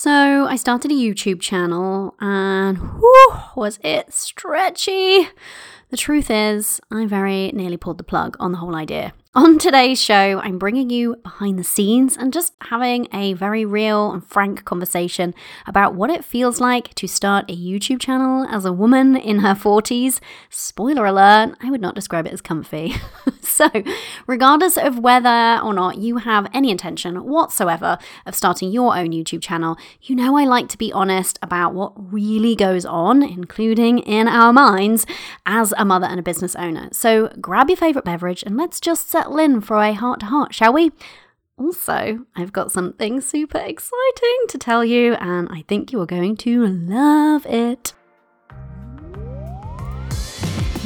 So I started a YouTube channel and whew, was it stretchy? The truth is, I very nearly pulled the plug on the whole idea. On today's show, I'm bringing you behind the scenes and just having a very real and frank conversation about what it feels like to start a YouTube channel as a woman in her 40s. Spoiler alert, I would not describe it as comfy. so, regardless of whether or not you have any intention whatsoever of starting your own YouTube channel, you know I like to be honest about what really goes on, including in our minds, as a mother and a business owner. So, grab your favorite beverage and let's just settle in for a heart to heart, shall we? Also, I've got something super exciting to tell you, and I think you are going to love it.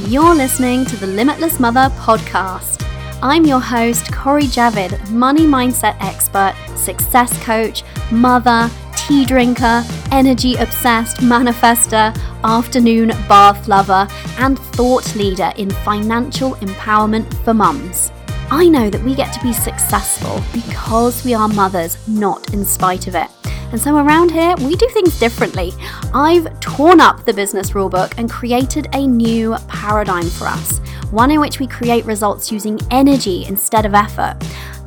You're listening to the Limitless Mother podcast. I'm your host, Cori Javid, money mindset expert, success coach, mother, tea drinker, energy obsessed manifester, afternoon bath lover, and thought leader in financial empowerment for mums. I know that we get to be successful because we are mothers, not in spite of it. And so around here, we do things differently. I've torn up the business rulebook and created a new paradigm for us, one in which we create results using energy instead of effort.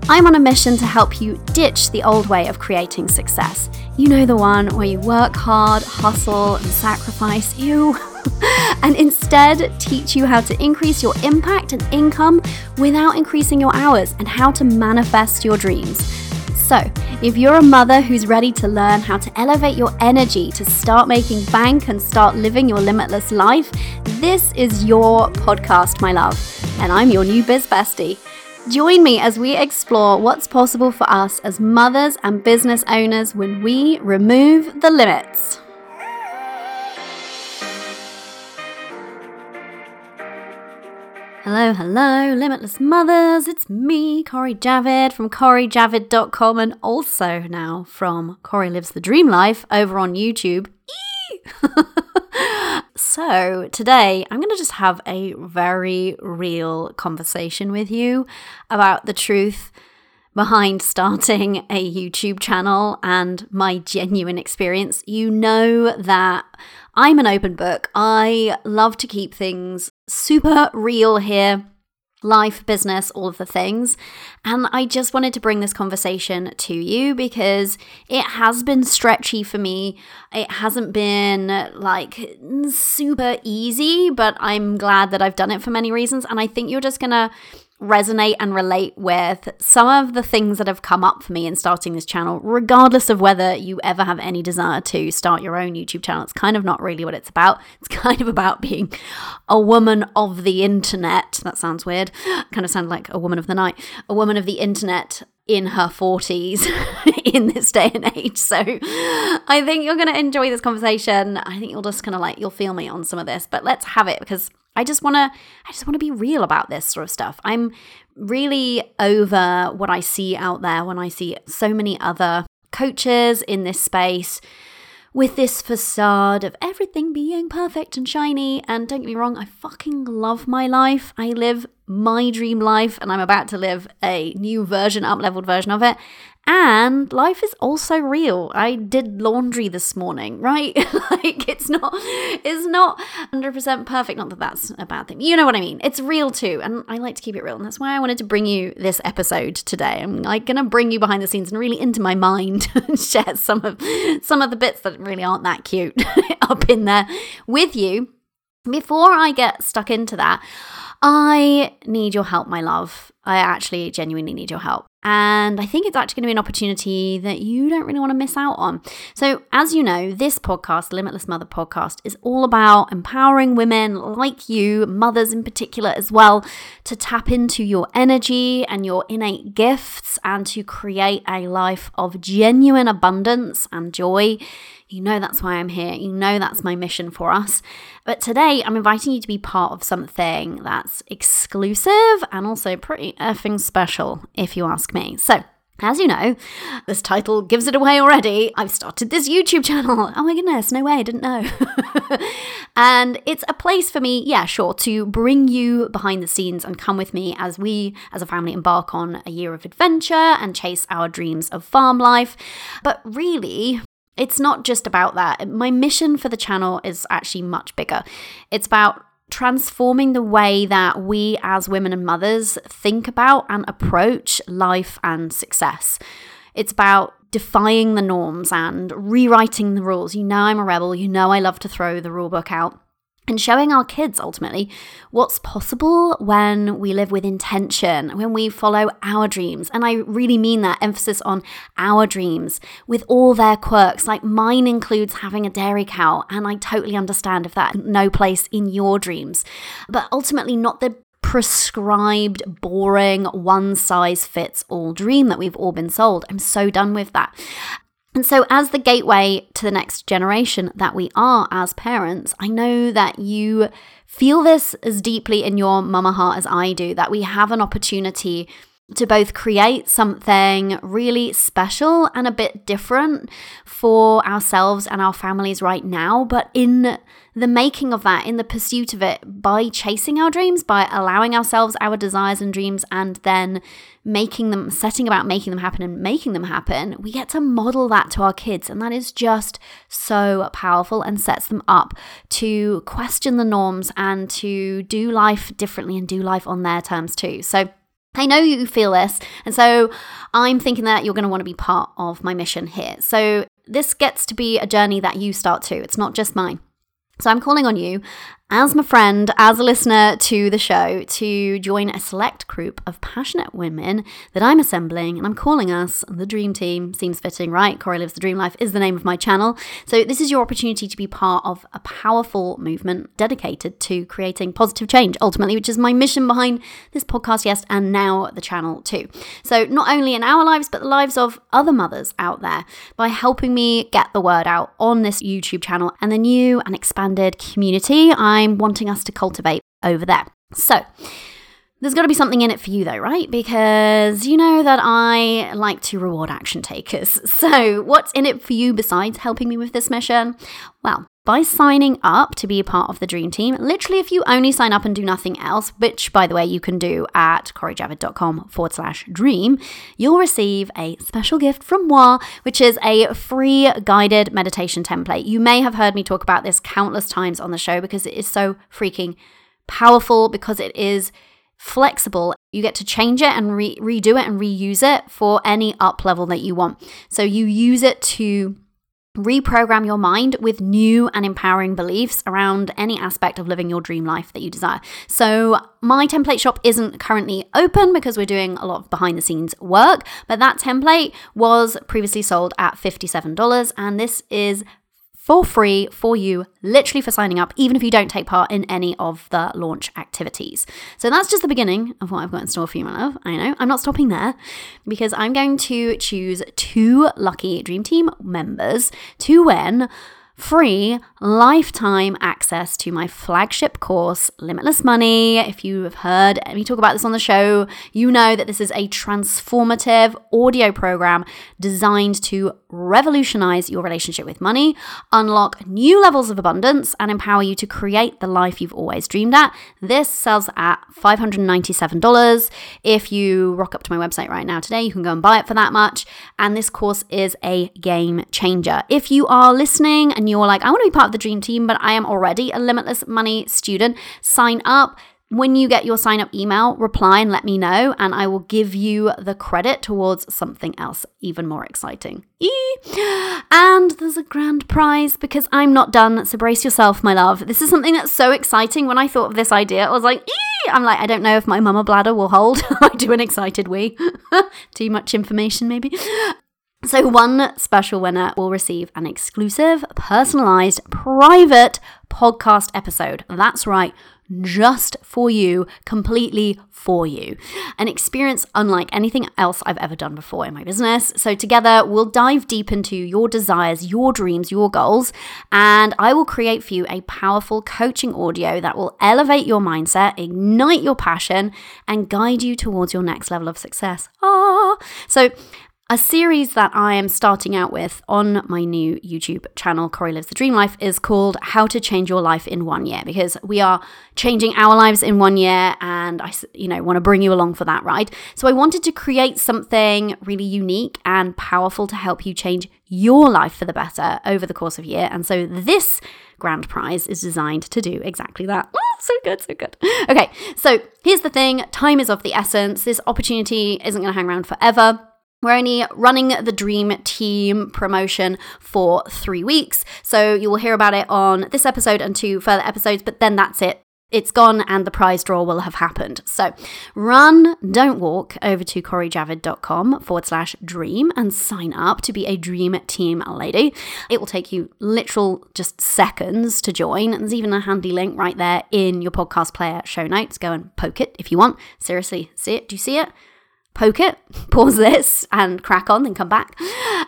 I'm on a mission to help you ditch the old way of creating success. You know the one where you work hard, hustle, and sacrifice. You. and instead teach you how to increase your impact and income without increasing your hours and how to manifest your dreams. So, if you're a mother who's ready to learn how to elevate your energy to start making bank and start living your limitless life, this is your podcast, my love. And I'm your new biz bestie. Join me as we explore what's possible for us as mothers and business owners when we remove the limits. Hello, hello, Limitless Mothers. It's me, Cori Javid from CoriJavid.com and also now from Cori Lives the Dream Life over on YouTube. so, today I'm going to just have a very real conversation with you about the truth behind starting a YouTube channel and my genuine experience. You know that I'm an open book. I love to keep things super real here life, business, all of the things. And I just wanted to bring this conversation to you because it has been stretchy for me. It hasn't been like super easy, but I'm glad that I've done it for many reasons. And I think you're just going to resonate and relate with some of the things that have come up for me in starting this channel, regardless of whether you ever have any desire to start your own YouTube channel. It's kind of not really what it's about. It's kind of about being a woman of the internet. That sounds weird. Kind of sound like a woman of the night. A woman of the internet in her 40s in this day and age. So I think you're going to enjoy this conversation. I think you'll just kind of like, you'll feel me on some of this, but let's have it because I just want to I just want to be real about this sort of stuff. I'm really over what I see out there when I see so many other coaches in this space with this facade of everything being perfect and shiny. And don't get me wrong, I fucking love my life. I live my dream life and I'm about to live a new version, up leveled version of it. And life is also real. I did laundry this morning, right? like it's not it's not 100% perfect, not that that's a bad thing. You know what I mean? It's real too, and I like to keep it real. And that's why I wanted to bring you this episode today. I'm like going to bring you behind the scenes and really into my mind and share some of some of the bits that really aren't that cute up in there with you. Before I get stuck into that, I need your help, my love. I actually genuinely need your help. And I think it's actually going to be an opportunity that you don't really want to miss out on. So, as you know, this podcast, Limitless Mother podcast, is all about empowering women like you, mothers in particular as well, to tap into your energy and your innate gifts and to create a life of genuine abundance and joy you know that's why I'm here. You know that's my mission for us. But today I'm inviting you to be part of something that's exclusive and also pretty effing special, if you ask me. So, as you know, this title gives it away already. I've started this YouTube channel. Oh my goodness, no way, I didn't know. and it's a place for me, yeah, sure, to bring you behind the scenes and come with me as we, as a family, embark on a year of adventure and chase our dreams of farm life. But really, it's not just about that. My mission for the channel is actually much bigger. It's about transforming the way that we as women and mothers think about and approach life and success. It's about defying the norms and rewriting the rules. You know, I'm a rebel. You know, I love to throw the rule book out and showing our kids ultimately what's possible when we live with intention, when we follow our dreams. And I really mean that emphasis on our dreams with all their quirks. Like mine includes having a dairy cow, and I totally understand if that no place in your dreams, but ultimately not the prescribed, boring, one size fits all dream that we've all been sold. I'm so done with that. And so, as the gateway to the next generation that we are as parents, I know that you feel this as deeply in your mama heart as I do, that we have an opportunity to both create something really special and a bit different for ourselves and our families right now, but in the making of that, in the pursuit of it, by chasing our dreams, by allowing ourselves our desires and dreams, and then making them, setting about making them happen and making them happen, we get to model that to our kids. And that is just so powerful and sets them up to question the norms and to do life differently and do life on their terms too. So, I know you feel this, and so I'm thinking that you're going to want to be part of my mission here. So, this gets to be a journey that you start to, it's not just mine. So I'm calling on you as my friend, as a listener to the show, to join a select group of passionate women that I'm assembling, and I'm calling us the Dream Team. Seems fitting, right? Cori Lives the Dream Life is the name of my channel. So, this is your opportunity to be part of a powerful movement dedicated to creating positive change, ultimately, which is my mission behind this podcast, yes, and now the channel too. So, not only in our lives, but the lives of other mothers out there by helping me get the word out on this YouTube channel and the new and expanded community. I I'm wanting us to cultivate over there. So, there's got to be something in it for you, though, right? Because you know that I like to reward action takers. So, what's in it for you besides helping me with this mission? Well, by signing up to be a part of the Dream Team. Literally, if you only sign up and do nothing else, which by the way you can do at corijavid.com forward slash dream, you'll receive a special gift from moi, which is a free guided meditation template. You may have heard me talk about this countless times on the show because it is so freaking powerful, because it is flexible. You get to change it and re- redo it and reuse it for any up level that you want. So you use it to reprogram your mind with new and empowering beliefs around any aspect of living your dream life that you desire. So, my template shop isn't currently open because we're doing a lot of behind the scenes work, but that template was previously sold at $57, and this is for free for you, literally for signing up, even if you don't take part in any of the launch activities. So that's just the beginning of what I've got in store for you, my love. I know I'm not stopping there because I'm going to choose two lucky Dream Team members to win free lifetime access to my flagship course, Limitless Money. If you have heard me talk about this on the show, you know that this is a transformative audio program designed to revolutionize your relationship with money, unlock new levels of abundance, and empower you to create the life you've always dreamed at. This sells at $597. If you rock up to my website right now today, you can go and buy it for that much. And this course is a game changer. If you are listening and you're like, I want to be part of the dream team, but I am already a limitless money student, sign up. When you get your sign up email, reply and let me know, and I will give you the credit towards something else even more exciting. Eee! And there's a grand prize because I'm not done, so brace yourself, my love. This is something that's so exciting. When I thought of this idea, I was like, Eee! I'm like, I don't know if my mama bladder will hold. I do an excited wee. Too much information, maybe. So, one special winner will receive an exclusive, personalized, private podcast episode. That's right, just for you, completely for you. An experience unlike anything else I've ever done before in my business. So, together, we'll dive deep into your desires, your dreams, your goals, and I will create for you a powerful coaching audio that will elevate your mindset, ignite your passion, and guide you towards your next level of success. Ah! So, A series that I am starting out with on my new YouTube channel, Cori Lives the Dream Life, is called How to Change Your Life in One Year because we are changing our lives in one year and I, you know, want to bring you along for that ride. So I wanted to create something really unique and powerful to help you change your life for the better over the course of a year. And so this grand prize is designed to do exactly that. Oh, so good, so good. Okay, so here's the thing time is of the essence. This opportunity isn't going to hang around forever. We're only running the Dream Team promotion for three weeks. So you will hear about it on this episode and two further episodes, but then that's it. It's gone and the prize draw will have happened. So run, don't walk over to corijavid.com forward slash dream and sign up to be a dream team lady. It will take you literal just seconds to join. There's even a handy link right there in your podcast player show notes. Go and poke it if you want. Seriously, see it? Do you see it? Poke it, pause this, and crack on, then come back.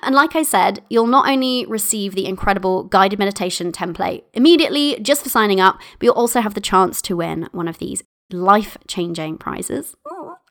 And like I said, you'll not only receive the incredible guided meditation template immediately just for signing up, but you'll also have the chance to win one of these life changing prizes.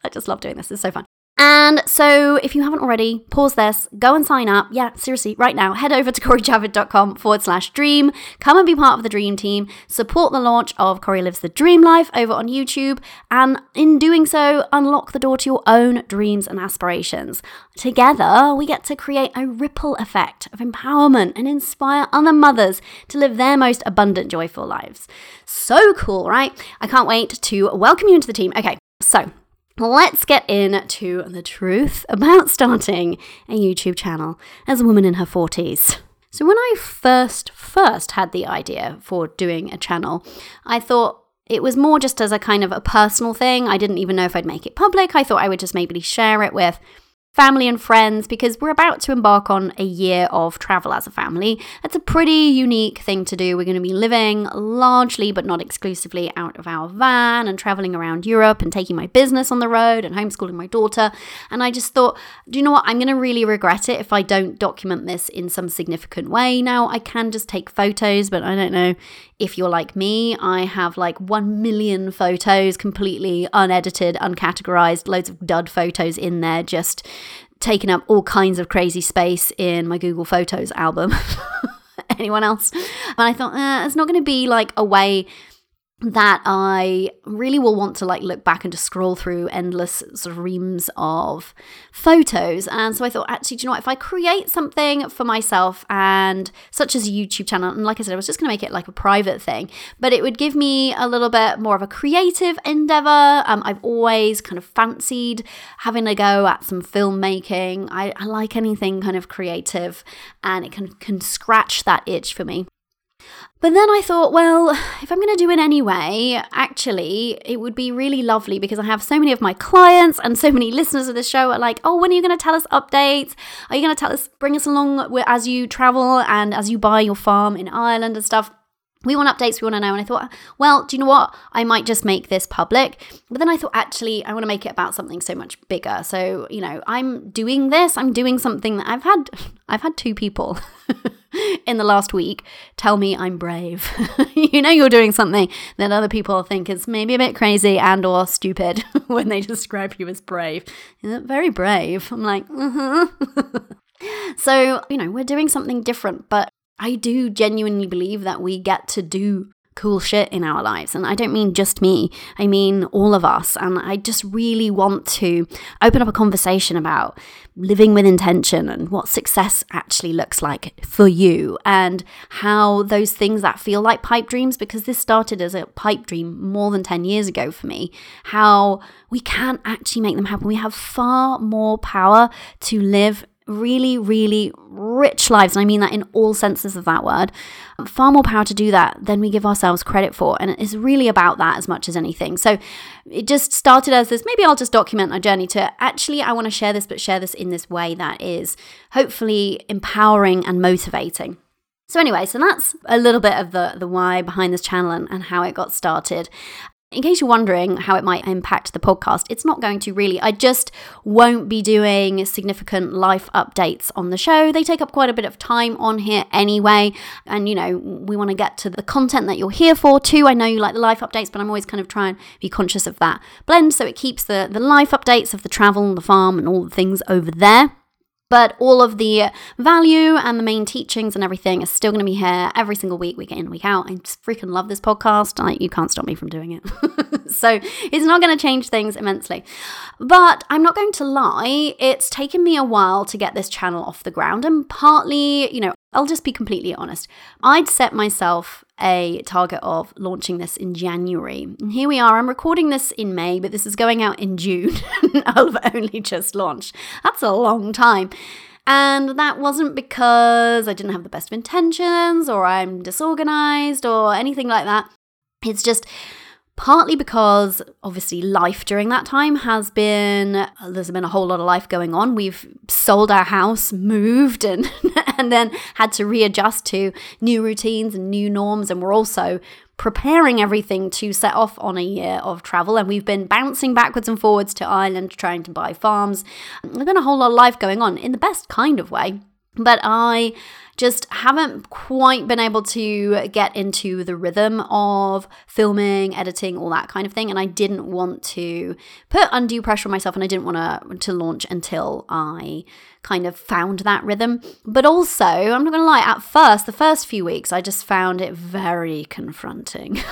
I just love doing this, it's so fun. And so, if you haven't already, pause this, go and sign up. Yeah, seriously, right now, head over to corijavid.com forward slash dream. Come and be part of the dream team. Support the launch of Cori Lives the Dream Life over on YouTube. And in doing so, unlock the door to your own dreams and aspirations. Together, we get to create a ripple effect of empowerment and inspire other mothers to live their most abundant, joyful lives. So cool, right? I can't wait to welcome you into the team. Okay, so Let's get into the truth about starting a YouTube channel as a woman in her 40s. So when I first first had the idea for doing a channel, I thought it was more just as a kind of a personal thing. I didn't even know if I'd make it public. I thought I would just maybe share it with family and friends because we're about to embark on a year of travel as a family. It's a pretty unique thing to do. We're going to be living largely, but not exclusively, out of our van and traveling around Europe and taking my business on the road and homeschooling my daughter. And I just thought, do you know what? I'm going to really regret it if I don't document this in some significant way. Now, I can just take photos, but I don't know if you're like me. I have like 1 million photos completely unedited, uncategorized, loads of dud photos in there, just taken up all kinds of crazy space in my Google Photos album. Anyone else? And I thought, eh, it's not going to be like a way that I really will want to like look back and just scroll through endless sort of reams of photos. And so I thought, actually, do you know what? If I create something for myself and such as a YouTube channel, and like I said, I was just going to make it like a private thing, but it would give me a little bit more of a creative endeavor. Um, I've always kind of fancied having a go at some filmmaking. I, I like anything kind of creative and it can, can scratch that itch for me. But then I thought, well, if I'm going to do it anyway, actually, it would be really lovely because I have so many of my clients and so many listeners of this show are like, oh, when are you going to tell us updates? Are you going to tell us, bring us along as you travel and as you buy your farm in Ireland and stuff? We want updates, we want to know. And I thought, well, do you know what? I might just make this public. But then I thought, actually, I want to make it about something so much bigger. So, you know, I'm doing this, I'm doing something that I've had, I've had two people in the last week tell me I'm brave. you know, you're doing something that other people think is maybe a bit crazy and or stupid when they describe you as brave. Very brave. I'm like, uh-huh. so, you know, we're doing something different, but I do genuinely believe that we get to do cool shit in our lives. And I don't mean just me, I mean all of us. And I just really want to open up a conversation about living with intention and what success actually looks like for you and how those things that feel like pipe dreams, because this started as a pipe dream more than 10 years ago for me, how we can actually make them happen. We have far more power to live really, really rich lives, and I mean that in all senses of that word, far more power to do that than we give ourselves credit for. And it's really about that as much as anything. So it just started as this maybe I'll just document my journey to actually, I want to share this, but share this in this way that is hopefully empowering and motivating. So anyway, so that's a little bit of the the why behind this channel and, and how it got started. In case you're wondering how it might impact the podcast, it's not going to really. I just won't be doing significant life updates on the show. They take up quite a bit of time on here anyway. And, you know, we want to get to the content that you're here for too. I know you like the life updates, but I'm always kind of trying to be conscious of that blend. So it keeps the, the life updates of the travel, and the farm, and all the things over there. But all of the value and the main teachings and everything is still going to be here every single week, week in, week out. I just freaking love this podcast. I, you can't stop me from doing it. so it's not going to change things immensely. But I'm not going to lie, it's taken me a while to get this channel off the ground. And partly, you know, I'll just be completely honest. I'd set myself a target of launching this in January. And here we are. I'm recording this in May, but this is going out in June. I've only just launched. That's a long time. And that wasn't because I didn't have the best of intentions or I'm disorganized or anything like that. It's just partly because obviously life during that time has been there's been a whole lot of life going on. We've sold our house moved and and then had to readjust to new routines and new norms. And we're also preparing everything to set off on a year of travel. And we've been bouncing backwards and forwards to Ireland trying to buy farms. There's been a whole lot of life going on in the best kind of way but I just haven't quite been able to get into the rhythm of filming, editing, all that kind of thing. And I didn't want to put undue pressure on myself and I didn't want to, to launch until I kind of found that rhythm. But also, I'm not going to lie, at first, the first few weeks, I just found it very confronting.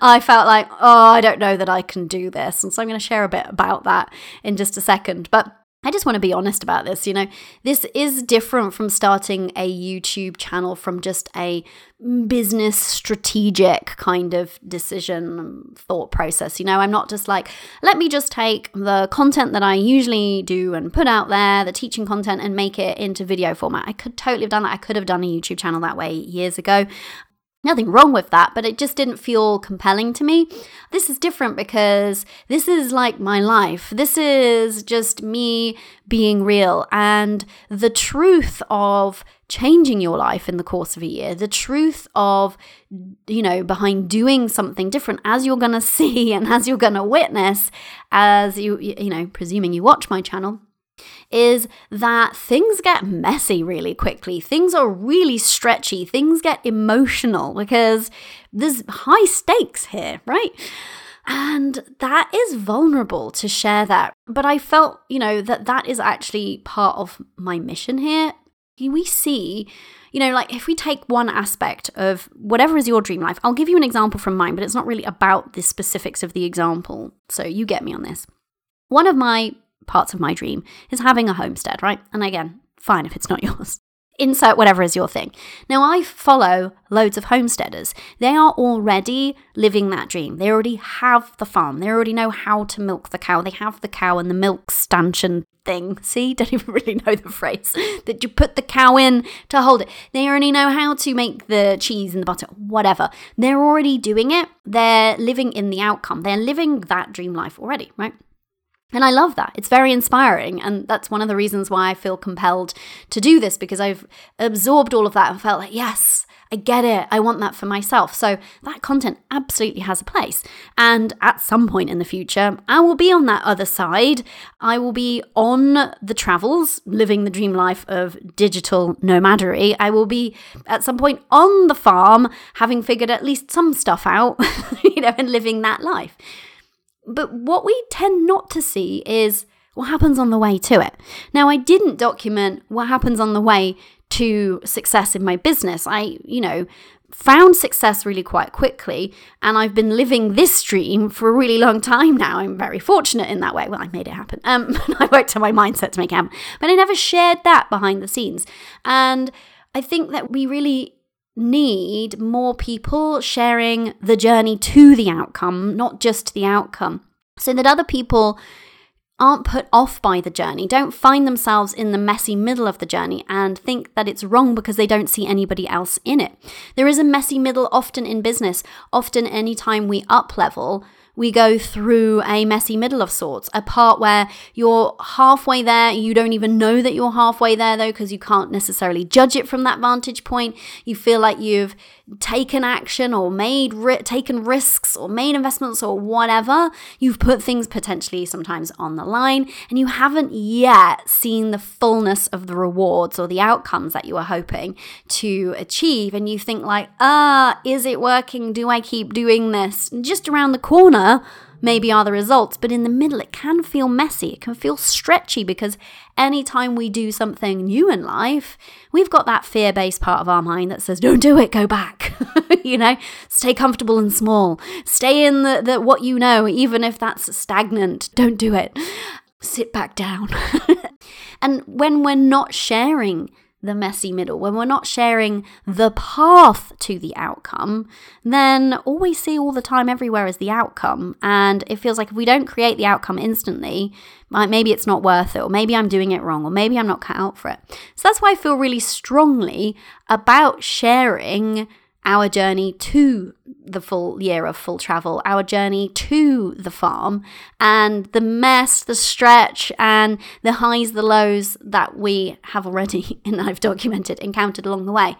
I felt like, oh, I don't know that I can do this. And so I'm going to share a bit about that in just a second. But I just want to be honest about this. You know, this is different from starting a YouTube channel from just a business strategic kind of decision um, thought process. You know, I'm not just like, let me just take the content that I usually do and put out there, the teaching content, and make it into video format. I could totally have done that. I could have done a YouTube channel that way years ago. Nothing wrong with that, but it just didn't feel compelling to me. This is different because this is like my life. This is just me being real and the truth of changing your life in the course of a year, the truth of, you know, behind doing something different as you're going to see and as you're going to witness as you, you know, presuming you watch my channel is that things get messy really quickly. Things are really stretchy. Things get emotional because there's high stakes here, right? And that is vulnerable to share that. But I felt, you know, that that is actually part of my mission here. We see, you know, like if we take one aspect of whatever is your dream life, I'll give you an example from mine, but it's not really about the specifics of the example. So you get me on this. One of my parts of my dream is having a homestead, right? And again, fine if it's not yours. Insert whatever is your thing. Now, I follow loads of homesteaders. They are already living that dream. They already have the farm. They already know how to milk the cow. They have the cow and the milk stanchion thing. See, don't even really know the phrase that you put the cow in to hold it. They already know how to make the cheese and the butter, whatever. They're already doing it. They're living in the outcome. They're living that dream life already, right? And I love that. It's very inspiring. And that's one of the reasons why I feel compelled to do this because I've absorbed all of that and felt like, yes, I get it. I want that for myself. So that content absolutely has a place. And at some point in the future, I will be on that other side. I will be on the travels, living the dream life of digital nomadery. I will be at some point on the farm, having figured at least some stuff out, you know, and living that life. But what we tend not to see is what happens on the way to it. Now, I didn't document what happens on the way to success in my business. I, you know, found success really quite quickly and I've been living this dream for a really long time now. I'm very fortunate in that way. Well, I made it happen. Um, I worked on my mindset to make it happen, but I never shared that behind the scenes. And I think that we really need more people sharing the journey to the outcome, not just the outcome, so that other people aren't put off by the journey, don't find themselves in the messy middle of the journey and think that it's wrong because they don't see anybody else in it. There is a messy middle often in business. Often, anytime we up level, we go through a messy middle of sorts, a part where you're halfway there. You don't even know that you're halfway there, though, because you can't necessarily judge it from that vantage point. You feel like you've taken action or made ri- taken risks or made investments or whatever. You've put things potentially sometimes on the line, and you haven't yet seen the fullness of the rewards or the outcomes that you were hoping to achieve. And you think like, ah, is it working? Do I keep doing this? And just around the corner maybe are the results, but in the middle, it can feel messy. It can feel stretchy because anytime we do something new in life, we've got that fear based part of our mind that says, don't do it, go back. you know, stay comfortable and small, stay in the, the what you know, even if that's stagnant, don't do it. Sit back down. and when we're not sharing the messy middle, when we're not sharing the path to the outcome, then all we see all the time everywhere is the outcome. And it feels like if we don't create the outcome instantly, maybe it's not worth it, or maybe I'm doing it wrong, or maybe I'm not cut out for it. So that's why I feel really strongly about sharing our journey to the full year of full travel, our journey to the farm, and the mess, the stretch, and the highs, the lows that we have already, and I've documented, encountered along the way.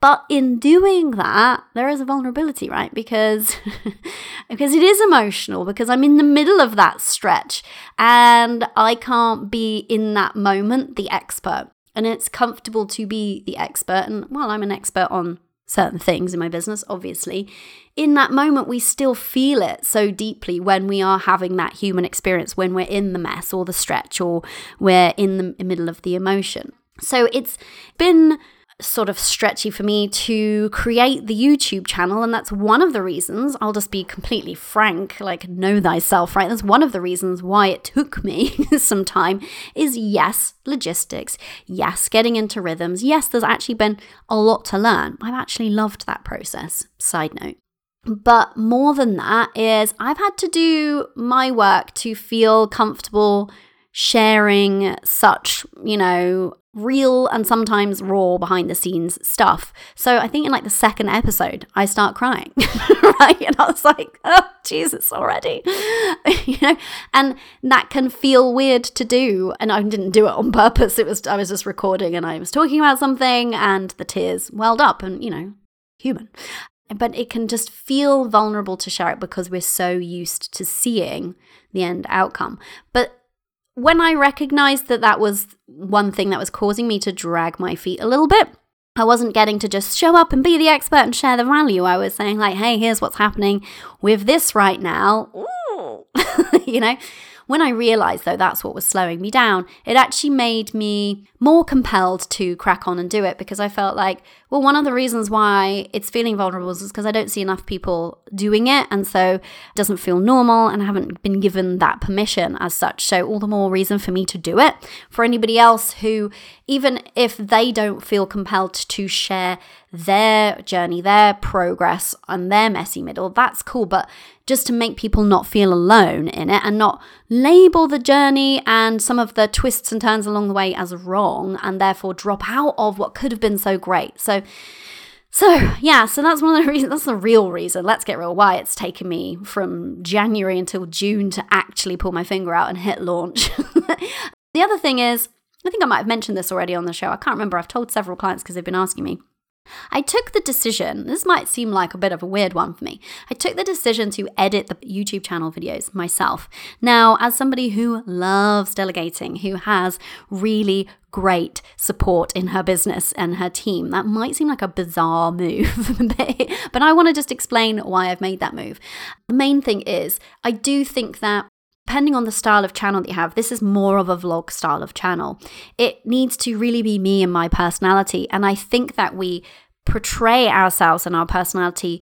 But in doing that, there is a vulnerability, right? Because because it is emotional because I'm in the middle of that stretch and I can't be in that moment the expert. And it's comfortable to be the expert and well, I'm an expert on certain things in my business, obviously, in that moment, we still feel it so deeply when we are having that human experience, when we're in the mess or the stretch or we're in the middle of the emotion. So it's been sort of stretchy for me to create the YouTube channel. And that's one of the reasons, I'll just be completely frank, like know thyself, right? That's one of the reasons why it took me some time is yes, logistics. Yes, getting into rhythms. Yes, there's actually been a lot to learn. I've actually loved that process. Side note. But more than that is I've had to do my work to feel comfortable sharing such, you know, real and sometimes raw behind the scenes stuff. So I think in like the second episode, I start crying, right? And I was like, oh, Jesus, already, you know, and that can feel weird to do. And I didn't do it on purpose. It was, I was just recording and I was talking about something and the tears welled up and, you know, human. But it can just feel vulnerable to share it because we're so used to seeing the end outcome. But when I recognized that that was one thing that was causing me to drag my feet a little bit, I wasn't getting to just show up and be the expert and share the value. I was saying, like, hey, here's what's happening with this right now. you know? When I realized, though, that's what was slowing me down, it actually made me more compelled to crack on and do it because I felt like, well, one of the reasons why it's feeling vulnerable is because I don't see enough people doing it. And so it doesn't feel normal and I haven't been given that permission as such. So, all the more reason for me to do it. For anybody else who, even if they don't feel compelled to share their journey, their progress, and their messy middle, that's cool. But just to make people not feel alone in it and not label the journey and some of the twists and turns along the way as wrong and therefore drop out of what could have been so great. So, so yeah, so that's one of the reasons, that's the real reason, let's get real, why it's taken me from January until June to actually pull my finger out and hit launch. the other thing is, I think I might have mentioned this already on the show. I can't remember. I've told several clients because they've been asking me. I took the decision, this might seem like a bit of a weird one for me. I took the decision to edit the YouTube channel videos myself. Now, as somebody who loves delegating, who has really great support in her business and her team, that might seem like a bizarre move, but I want to just explain why I've made that move. The main thing is, I do think that depending on the style of channel that you have, this is more of a vlog style of channel. It needs to really be me and my personality. And I think that we portray ourselves and our personality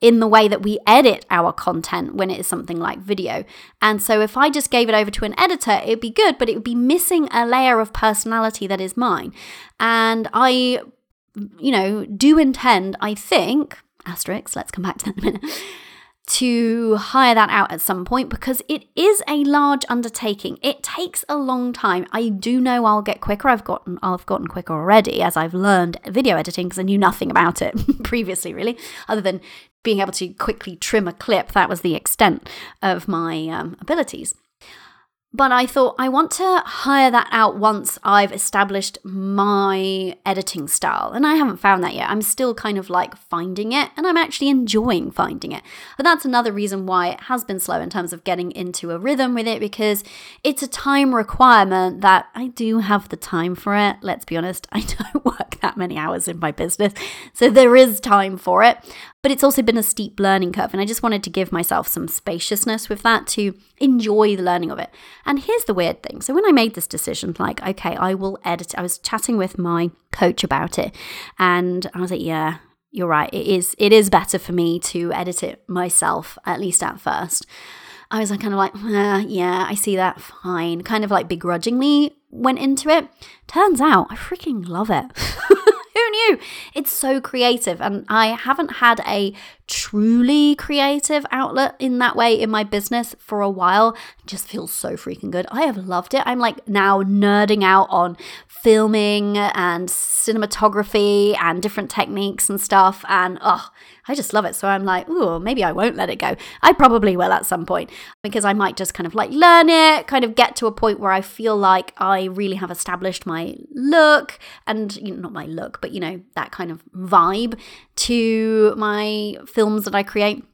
in the way that we edit our content when it is something like video. And so if I just gave it over to an editor, it'd be good, but it would be missing a layer of personality that is mine. And I, you know, do intend, I think, asterisk, let's come back to that in a minute to hire that out at some point because it is a large undertaking. It takes a long time. I do know I'll get quicker. I've gotten I've gotten quicker already as I've learned video editing because I knew nothing about it previously really other than being able to quickly trim a clip. That was the extent of my um, abilities. But I thought I want to hire that out once I've established my editing style. And I haven't found that yet. I'm still kind of like finding it and I'm actually enjoying finding it. But that's another reason why it has been slow in terms of getting into a rhythm with it because it's a time requirement that I do have the time for it. Let's be honest, I don't work that many hours in my business. So there is time for it. But it's also been a steep learning curve. And I just wanted to give myself some spaciousness with that to enjoy the learning of it. And here's the weird thing. So when I made this decision, like, okay, I will edit, I was chatting with my coach about it. And I was like, yeah, you're right. It is it is better for me to edit it myself, at least at first. I was kind of like, eh, yeah, I see that, fine. Kind of like begrudgingly went into it. Turns out I freaking love it. Who knew? It's so creative, and I haven't had a truly creative outlet in that way in my business for a while. It just feels so freaking good. I have loved it. I'm like now nerding out on filming and cinematography and different techniques and stuff. And oh, I just love it. So I'm like, oh, maybe I won't let it go. I probably will at some point because I might just kind of like learn it, kind of get to a point where I feel like I really have established my look and you know, not my look, but you know, that kind of vibe to my films that I create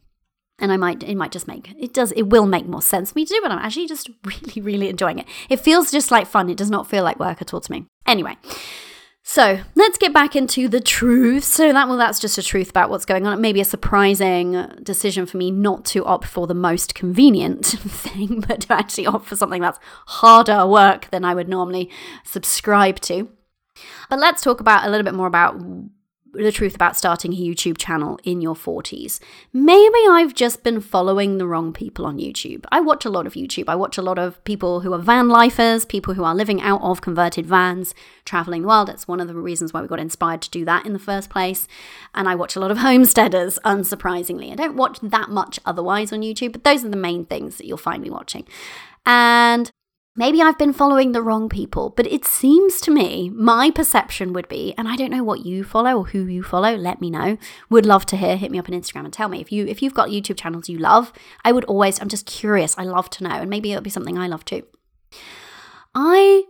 and I might it might just make it does it will make more sense for me to do, but I'm actually just really really enjoying it. It feels just like fun. It does not feel like work at all to me. Anyway, so let's get back into the truth. So that well, that's just a truth about what's going on. It may be a surprising decision for me not to opt for the most convenient thing, but to actually opt for something that's harder work than I would normally subscribe to. But let's talk about a little bit more about the truth about starting a YouTube channel in your 40s. Maybe I've just been following the wrong people on YouTube. I watch a lot of YouTube. I watch a lot of people who are van lifers, people who are living out of converted vans, traveling the world. It's one of the reasons why we got inspired to do that in the first place. And I watch a lot of homesteaders, unsurprisingly. I don't watch that much otherwise on YouTube, but those are the main things that you'll find me watching. And Maybe I've been following the wrong people, but it seems to me, my perception would be, and I don't know what you follow or who you follow, let me know. Would love to hear, hit me up on Instagram and tell me if you if you've got YouTube channels you love. I would always I'm just curious. I love to know and maybe it'll be something I love too. I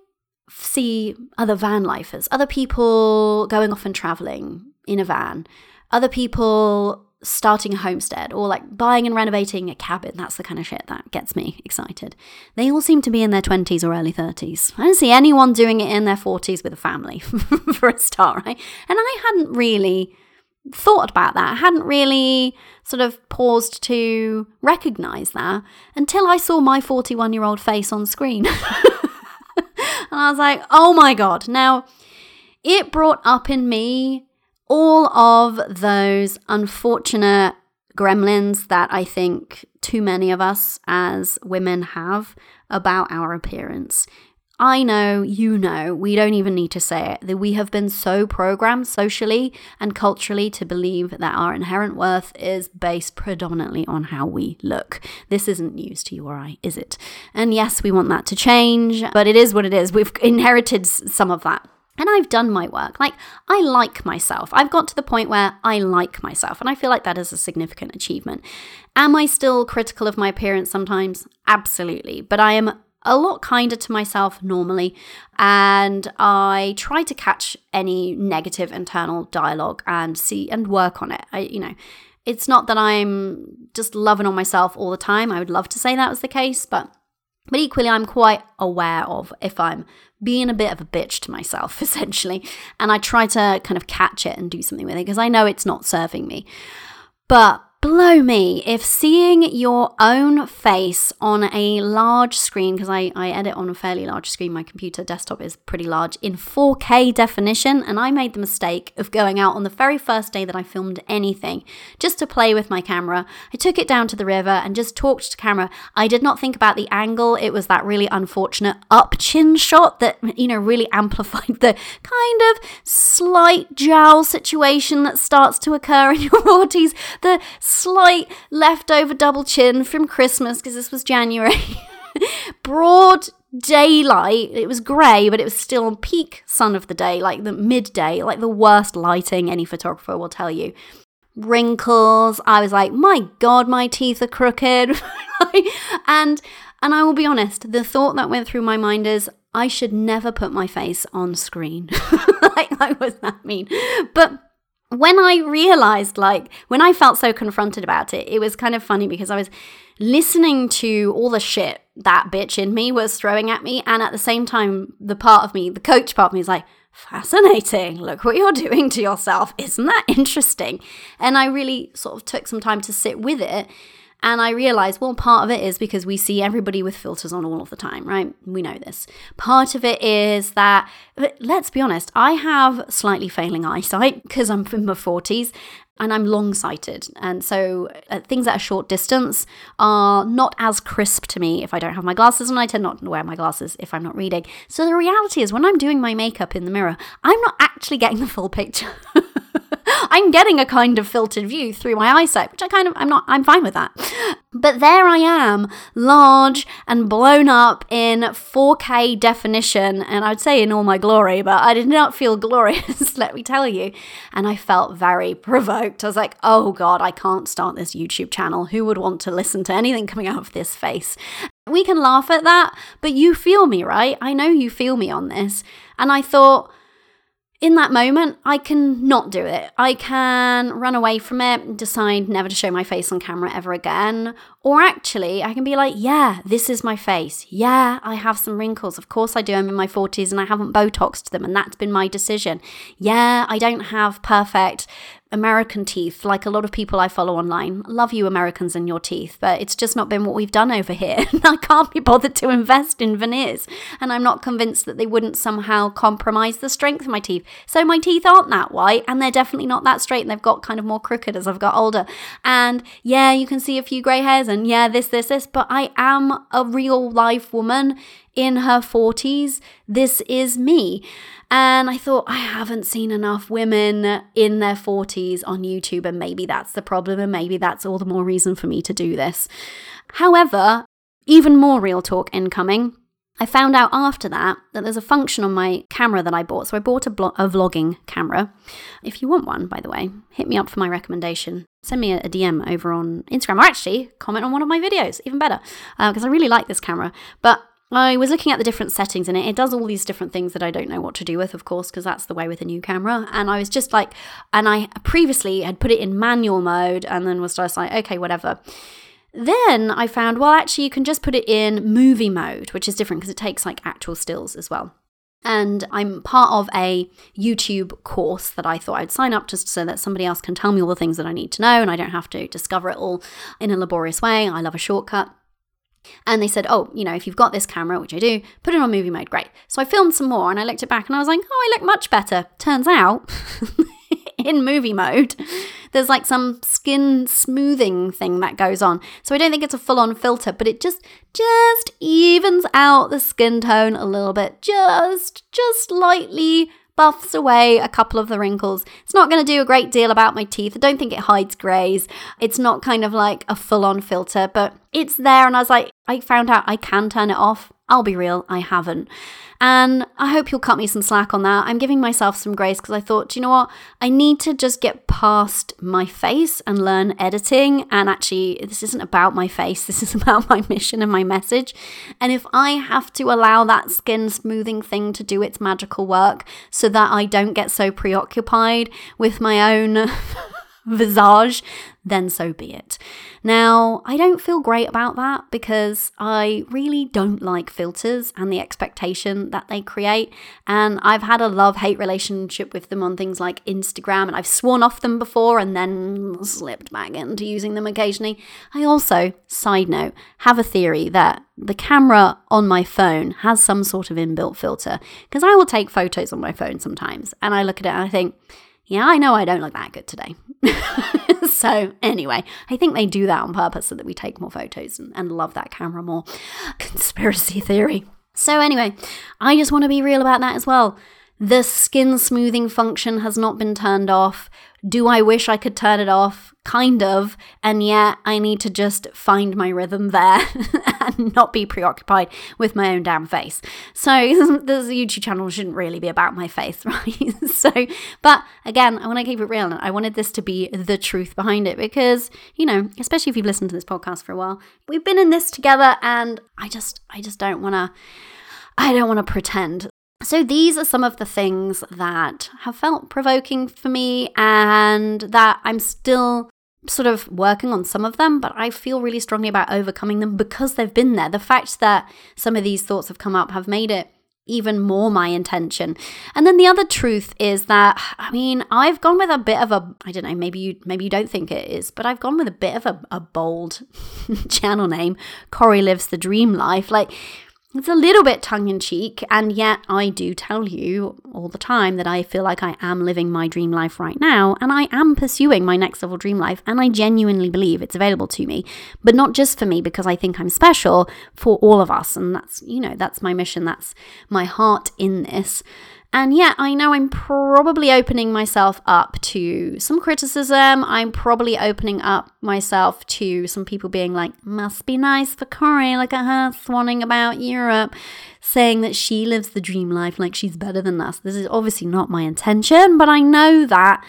see other van lifers, other people going off and traveling in a van, other people starting a homestead or like buying and renovating a cabin. That's the kind of shit that gets me excited. They all seem to be in their 20s or early 30s. I don't see anyone doing it in their 40s with a family for a start, right? And I hadn't really thought about that. I hadn't really sort of paused to recognize that until I saw my 41 year old face on screen. and I was like, oh my God. Now, it brought up in me all of those unfortunate gremlins that I think too many of us as women have about our appearance. I know, you know, we don't even need to say it, that we have been so programmed socially and culturally to believe that our inherent worth is based predominantly on how we look. This isn't news to you or I, is it? And yes, we want that to change, but it is what it is. We've inherited some of that. And I've done my work. Like, I like myself. I've got to the point where I like myself. And I feel like that is a significant achievement. Am I still critical of my appearance sometimes? Absolutely. But I am a lot kinder to myself normally. And I try to catch any negative internal dialogue and see and work on it. I, you know, it's not that I'm just loving on myself all the time. I would love to say that was the case, but but equally, I'm quite aware of if I'm being a bit of a bitch to myself, essentially. And I try to kind of catch it and do something with it because I know it's not serving me. But blow me if seeing your own face on a large screen, because I, I edit on a fairly large screen, my computer desktop is pretty large, in 4K definition, and I made the mistake of going out on the very first day that I filmed anything just to play with my camera. I took it down to the river and just talked to camera. I did not think about the angle, it was that really unfortunate up chin shot that, you know, really amplified the kind of slight jowl situation that starts to occur in your 40s. The slight leftover double chin from Christmas because this was January. Broad daylight. It was grey, but it was still on peak sun of the day, like the midday, like the worst lighting any photographer will tell you. Wrinkles. I was like, my God, my teeth are crooked. and and I will be honest, the thought that went through my mind is I should never put my face on screen. like, I was that mean. But when I realized, like, when I felt so confronted about it, it was kind of funny because I was listening to all the shit that bitch in me was throwing at me. And at the same time, the part of me, the coach part of me, is like, fascinating. Look what you're doing to yourself. Isn't that interesting? And I really sort of took some time to sit with it. And I realized, well, part of it is because we see everybody with filters on all of the time, right? We know this. Part of it is that, let's be honest, I have slightly failing eyesight because I'm in my 40s and I'm long sighted. And so uh, things at a short distance are not as crisp to me if I don't have my glasses, and I tend not to wear my glasses if I'm not reading. So the reality is, when I'm doing my makeup in the mirror, I'm not actually getting the full picture. I'm getting a kind of filtered view through my eyesight, which I kind of, I'm not, I'm fine with that. But there I am, large and blown up in 4K definition, and I'd say in all my glory, but I did not feel glorious, let me tell you. And I felt very provoked. I was like, oh God, I can't start this YouTube channel. Who would want to listen to anything coming out of this face? We can laugh at that, but you feel me, right? I know you feel me on this. And I thought, in that moment, I can not do it. I can run away from it, decide never to show my face on camera ever again. Or actually, I can be like, yeah, this is my face. Yeah, I have some wrinkles. Of course I do. I'm in my 40s and I haven't Botoxed them, and that's been my decision. Yeah, I don't have perfect American teeth, like a lot of people I follow online. Love you, Americans, and your teeth, but it's just not been what we've done over here. I can't be bothered to invest in veneers, and I'm not convinced that they wouldn't somehow compromise the strength of my teeth. So my teeth aren't that white, and they're definitely not that straight, and they've got kind of more crooked as I've got older. And yeah, you can see a few grey hairs, and yeah, this, this, this, but I am a real life woman in her 40s. This is me. And I thought, I haven't seen enough women in their 40s on YouTube, and maybe that's the problem, and maybe that's all the more reason for me to do this. However, even more real talk incoming. I found out after that that there's a function on my camera that I bought. So I bought a, blo- a vlogging camera. If you want one, by the way, hit me up for my recommendation. Send me a, a DM over on Instagram or actually comment on one of my videos, even better, because uh, I really like this camera. But I was looking at the different settings in it. It does all these different things that I don't know what to do with, of course, because that's the way with a new camera. And I was just like, and I previously had put it in manual mode and then was just like, okay, whatever. Then I found, well, actually, you can just put it in movie mode, which is different because it takes like actual stills as well. And I'm part of a YouTube course that I thought I'd sign up just so that somebody else can tell me all the things that I need to know and I don't have to discover it all in a laborious way. I love a shortcut. And they said, oh, you know, if you've got this camera, which I do, put it on movie mode. Great. So I filmed some more and I looked it back and I was like, oh, I look much better. Turns out, in movie mode, there's like some skin smoothing thing that goes on. So I don't think it's a full on filter, but it just just evens out the skin tone a little bit. Just just lightly buffs away a couple of the wrinkles. It's not going to do a great deal about my teeth. I don't think it hides grays. It's not kind of like a full on filter, but it's there. And I was like, I found out I can turn it off. I'll be real, I haven't. And I hope you'll cut me some slack on that. I'm giving myself some grace because I thought, you know what? I need to just get past my face and learn editing. And actually, this isn't about my face, this is about my mission and my message. And if I have to allow that skin smoothing thing to do its magical work so that I don't get so preoccupied with my own. visage, then so be it. Now, I don't feel great about that because I really don't like filters and the expectation that they create. And I've had a love hate relationship with them on things like Instagram, and I've sworn off them before and then slipped back into using them occasionally. I also, side note, have a theory that the camera on my phone has some sort of inbuilt filter because I will take photos on my phone sometimes and I look at it and I think, yeah, I know I don't look that good today. so, anyway, I think they do that on purpose so that we take more photos and, and love that camera more. Conspiracy theory. So, anyway, I just want to be real about that as well. The skin smoothing function has not been turned off. Do I wish I could turn it off? Kind of. And yet I need to just find my rhythm there and not be preoccupied with my own damn face. So this YouTube channel shouldn't really be about my face, right? so, but again, I want to keep it real. And I wanted this to be the truth behind it because, you know, especially if you've listened to this podcast for a while, we've been in this together and I just, I just don't want to. I don't want to pretend so, these are some of the things that have felt provoking for me, and that I'm still sort of working on some of them, but I feel really strongly about overcoming them because they've been there. The fact that some of these thoughts have come up have made it even more my intention. And then the other truth is that I mean, I've gone with a bit of a I don't know, maybe you maybe you don't think it is, but I've gone with a bit of a, a bold channel name. Cori lives the dream life. Like it's a little bit tongue in cheek, and yet I do tell you all the time that I feel like I am living my dream life right now, and I am pursuing my next level dream life, and I genuinely believe it's available to me, but not just for me because I think I'm special, for all of us. And that's, you know, that's my mission, that's my heart in this. And yeah, I know I'm probably opening myself up to some criticism. I'm probably opening up myself to some people being like, must be nice for. Look at her swanning about Europe, saying that she lives the dream life like she's better than us. This is obviously not my intention, but I know that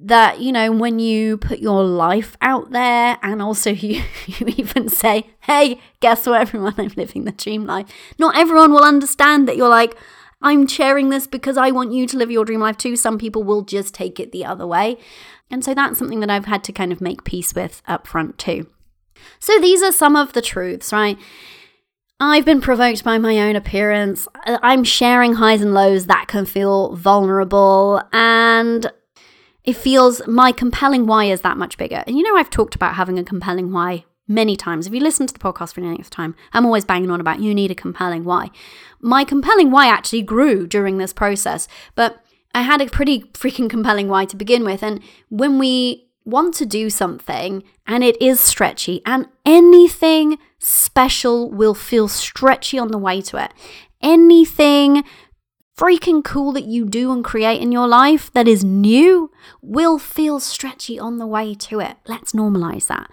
that you know when you put your life out there and also you, you even say hey guess what everyone i'm living the dream life not everyone will understand that you're like I'm sharing this because I want you to live your dream life too. Some people will just take it the other way. And so that's something that I've had to kind of make peace with up front too. So these are some of the truths, right? I've been provoked by my own appearance. I'm sharing highs and lows that can feel vulnerable and it feels my compelling why is that much bigger. And you know, I've talked about having a compelling why many times. If you listen to the podcast for any length of time, I'm always banging on about you need a compelling why. My compelling why actually grew during this process, but I had a pretty freaking compelling why to begin with. And when we want to do something and it is stretchy, and anything special will feel stretchy on the way to it, anything freaking cool that you do and create in your life that is new will feel stretchy on the way to it. Let's normalize that.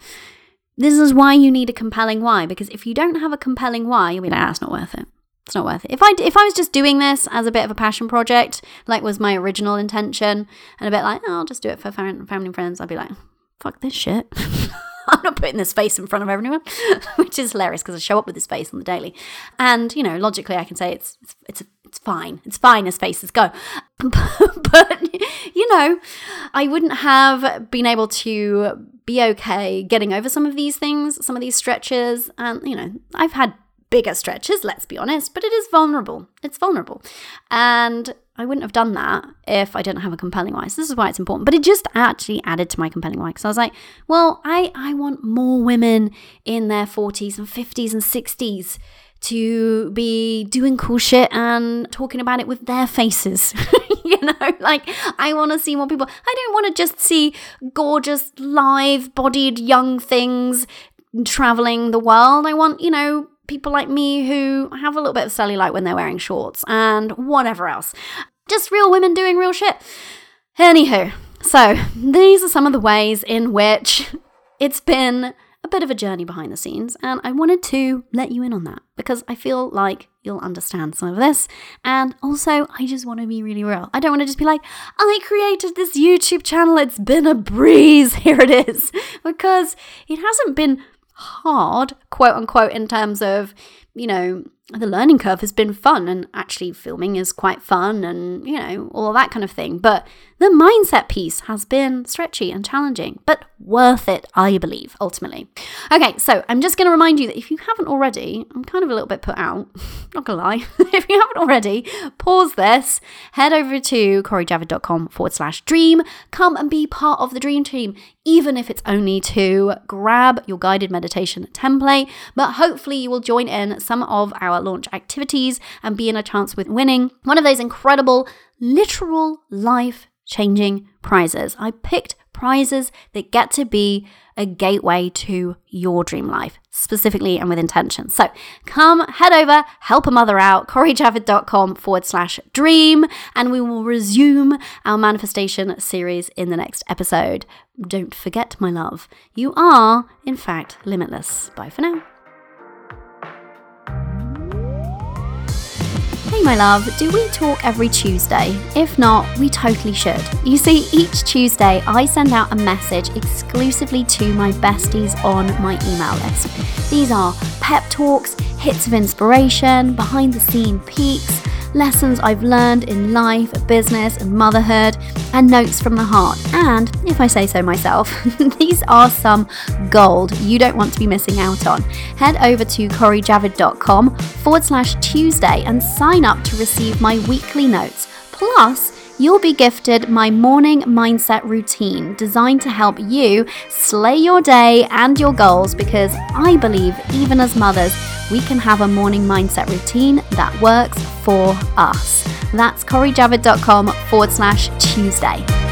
This is why you need a compelling why, because if you don't have a compelling why, you'll be like, ah, it's not worth it. It's not worth it. If I if I was just doing this as a bit of a passion project, like was my original intention, and a bit like, oh, I'll just do it for family and friends, I'd be like, fuck this shit. I'm not putting this face in front of everyone, which is hilarious because I show up with this face on the daily. And, you know, logically I can say it's it's it's, it's fine. It's fine as faces go. but, you know, I wouldn't have been able to be okay getting over some of these things, some of these stretches. And, you know, I've had bigger stretches, let's be honest, but it is vulnerable. It's vulnerable. And I wouldn't have done that if I didn't have a compelling why. So this is why it's important. But it just actually added to my compelling why. Because I was like, well, I, I want more women in their 40s and 50s and 60s to be doing cool shit and talking about it with their faces. you know, like I want to see more people. I don't want to just see gorgeous, live bodied young things traveling the world. I want, you know, people like me who have a little bit of cellulite when they're wearing shorts and whatever else. Just real women doing real shit. Anywho, so these are some of the ways in which it's been a bit of a journey behind the scenes, and I wanted to let you in on that because I feel like you'll understand some of this. And also, I just want to be really real. I don't want to just be like, I created this YouTube channel, it's been a breeze, here it is, because it hasn't been hard, quote unquote, in terms of, you know, the learning curve has been fun and actually filming is quite fun and, you know, all that kind of thing. But the mindset piece has been stretchy and challenging, but worth it, I believe, ultimately. Okay, so I'm just going to remind you that if you haven't already, I'm kind of a little bit put out, not gonna lie, if you haven't already, pause this, head over to corijavid.com forward slash dream, come and be part of the dream team, even if it's only to grab your guided meditation template, but hopefully you will join in some of our launch activities and be in a chance with winning one of those incredible, literal life changing prizes. I picked prizes that get to be a gateway to your dream life, specifically and with intention. So come head over, help a mother out, corijavid.com forward slash dream, and we will resume our manifestation series in the next episode. Don't forget, my love, you are, in fact, limitless. Bye for now. Hey, my love, do we talk every Tuesday? If not, we totally should. You see, each Tuesday I send out a message exclusively to my besties on my email list. These are pep talks, hits of inspiration, behind the scene peaks, lessons I've learned in life, business, and motherhood, and notes from the heart. And if I say so myself, these are some gold you don't want to be missing out on. Head over to corijavid.com forward slash Tuesday and sign up to receive my weekly notes. Plus, you'll be gifted my morning mindset routine designed to help you slay your day and your goals because I believe, even as mothers, we can have a morning mindset routine that works for us. That's corijavid.com forward slash Tuesday.